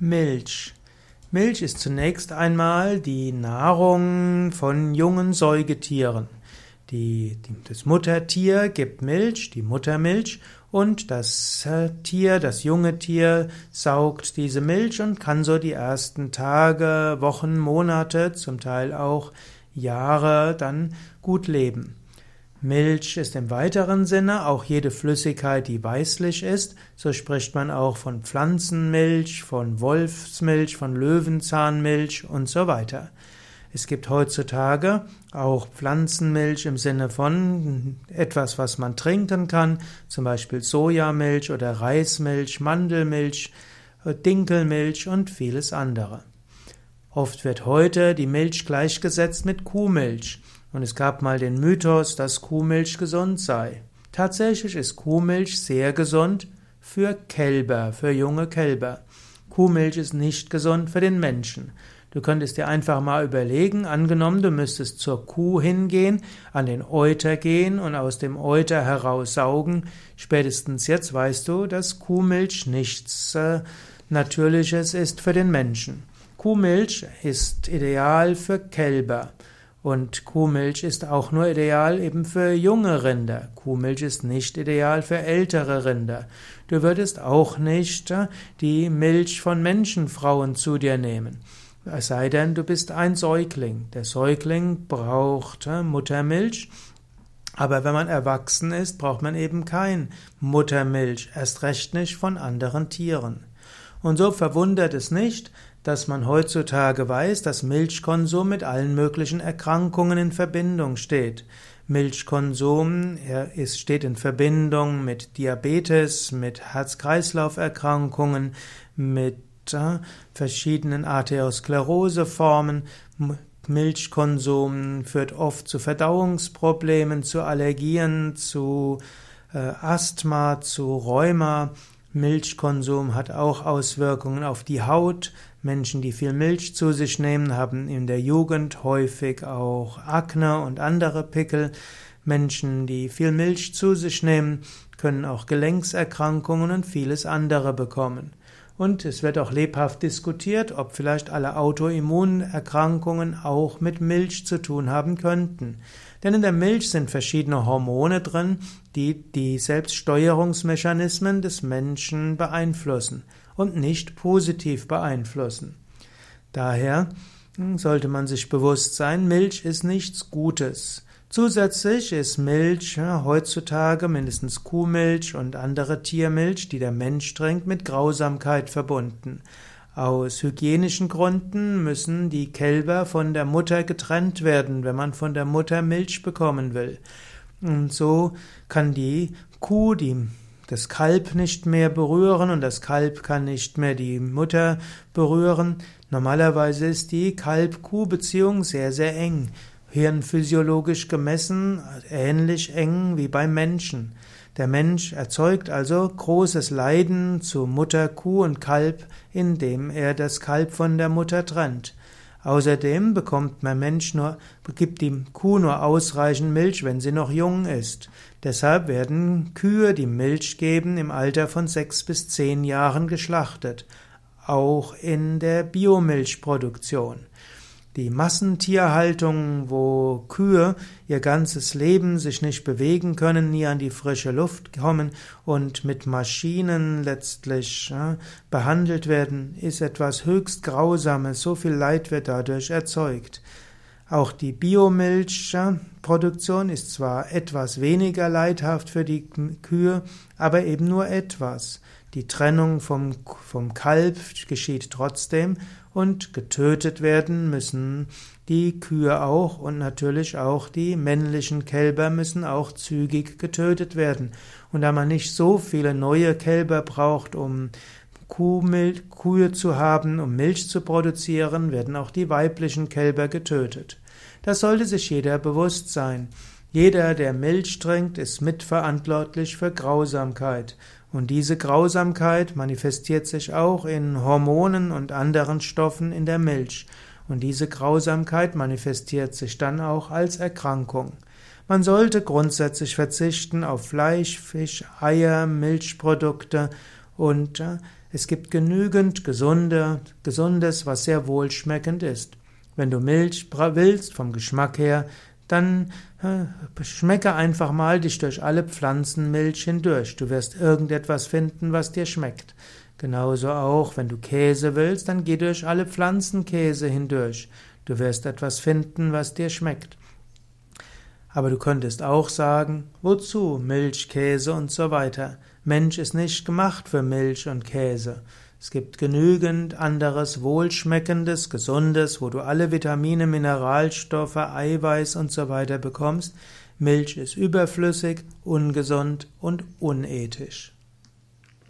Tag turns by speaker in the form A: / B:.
A: Milch. Milch ist zunächst einmal die Nahrung von jungen Säugetieren. Die, das Muttertier gibt Milch, die Muttermilch, und das äh, Tier, das junge Tier, saugt diese Milch und kann so die ersten Tage, Wochen, Monate, zum Teil auch Jahre dann gut leben. Milch ist im weiteren Sinne auch jede Flüssigkeit, die weißlich ist. So spricht man auch von Pflanzenmilch, von Wolfsmilch, von Löwenzahnmilch und so weiter. Es gibt heutzutage auch Pflanzenmilch im Sinne von etwas, was man trinken kann, zum Beispiel Sojamilch oder Reismilch, Mandelmilch, Dinkelmilch und vieles andere. Oft wird heute die Milch gleichgesetzt mit Kuhmilch. Und es gab mal den Mythos, dass Kuhmilch gesund sei. Tatsächlich ist Kuhmilch sehr gesund für Kälber, für junge Kälber. Kuhmilch ist nicht gesund für den Menschen. Du könntest dir einfach mal überlegen, angenommen, du müsstest zur Kuh hingehen, an den Euter gehen und aus dem Euter heraus saugen. Spätestens jetzt weißt du, dass Kuhmilch nichts äh, Natürliches ist für den Menschen. Kuhmilch ist ideal für Kälber. Und Kuhmilch ist auch nur ideal eben für junge Rinder. Kuhmilch ist nicht ideal für ältere Rinder. Du würdest auch nicht äh, die Milch von Menschenfrauen zu dir nehmen. Es sei denn, du bist ein Säugling. Der Säugling braucht äh, Muttermilch. Aber wenn man erwachsen ist, braucht man eben kein Muttermilch, erst recht nicht von anderen Tieren. Und so verwundert es nicht, dass man heutzutage weiß, dass Milchkonsum mit allen möglichen Erkrankungen in Verbindung steht. Milchkonsum ist, steht in Verbindung mit Diabetes, mit Herz-Kreislauf-Erkrankungen, mit äh, verschiedenen Arterioskleroseformen. Milchkonsum führt oft zu Verdauungsproblemen, zu Allergien, zu äh, Asthma, zu Rheuma. Milchkonsum hat auch Auswirkungen auf die Haut. Menschen, die viel Milch zu sich nehmen, haben in der Jugend häufig auch Akne und andere Pickel. Menschen, die viel Milch zu sich nehmen, können auch Gelenkserkrankungen und vieles andere bekommen. Und es wird auch lebhaft diskutiert, ob vielleicht alle Autoimmunerkrankungen auch mit Milch zu tun haben könnten. Denn in der Milch sind verschiedene Hormone drin, die die Selbststeuerungsmechanismen des Menschen beeinflussen und nicht positiv beeinflussen. Daher sollte man sich bewusst sein, Milch ist nichts Gutes. Zusätzlich ist Milch ja, heutzutage mindestens Kuhmilch und andere Tiermilch, die der Mensch trinkt, mit Grausamkeit verbunden. Aus hygienischen Gründen müssen die Kälber von der Mutter getrennt werden, wenn man von der Mutter Milch bekommen will. Und so kann die Kuh die das Kalb nicht mehr berühren und das Kalb kann nicht mehr die Mutter berühren. Normalerweise ist die Kalb-Kuh-Beziehung sehr, sehr eng hirnphysiologisch gemessen ähnlich eng wie beim Menschen. Der Mensch erzeugt also großes Leiden zu Mutter, Kuh und Kalb, indem er das Kalb von der Mutter trennt. Außerdem bekommt der Mensch nur, gibt die Kuh nur ausreichend Milch, wenn sie noch jung ist. Deshalb werden Kühe, die Milch geben, im Alter von sechs bis zehn Jahren geschlachtet. Auch in der Biomilchproduktion. Die Massentierhaltung, wo Kühe ihr ganzes Leben sich nicht bewegen können, nie an die frische Luft kommen und mit Maschinen letztlich ja, behandelt werden, ist etwas höchst Grausames. So viel Leid wird dadurch erzeugt. Auch die Biomilchproduktion ist zwar etwas weniger leidhaft für die Kühe, aber eben nur etwas. Die Trennung vom, vom Kalb geschieht trotzdem und getötet werden müssen die Kühe auch und natürlich auch die männlichen Kälber müssen auch zügig getötet werden. Und da man nicht so viele neue Kälber braucht, um Kuhmilch, Kühe zu haben, um Milch zu produzieren, werden auch die weiblichen Kälber getötet. Das sollte sich jeder bewusst sein. Jeder, der Milch trinkt, ist mitverantwortlich für Grausamkeit. Und diese Grausamkeit manifestiert sich auch in Hormonen und anderen Stoffen in der Milch. Und diese Grausamkeit manifestiert sich dann auch als Erkrankung. Man sollte grundsätzlich verzichten auf Fleisch, Fisch, Eier, Milchprodukte und Es gibt genügend gesunde, gesundes, was sehr wohlschmeckend ist. Wenn du Milch willst, vom Geschmack her, dann äh, schmecke einfach mal dich durch alle Pflanzenmilch hindurch. Du wirst irgendetwas finden, was dir schmeckt. Genauso auch, wenn du Käse willst, dann geh durch alle Pflanzenkäse hindurch. Du wirst etwas finden, was dir schmeckt. Aber du könntest auch sagen, wozu Milch, Käse und so weiter. Mensch ist nicht gemacht für Milch und Käse. Es gibt genügend anderes Wohlschmeckendes, Gesundes, wo du alle Vitamine, Mineralstoffe, Eiweiß und so weiter bekommst. Milch ist überflüssig, ungesund und unethisch.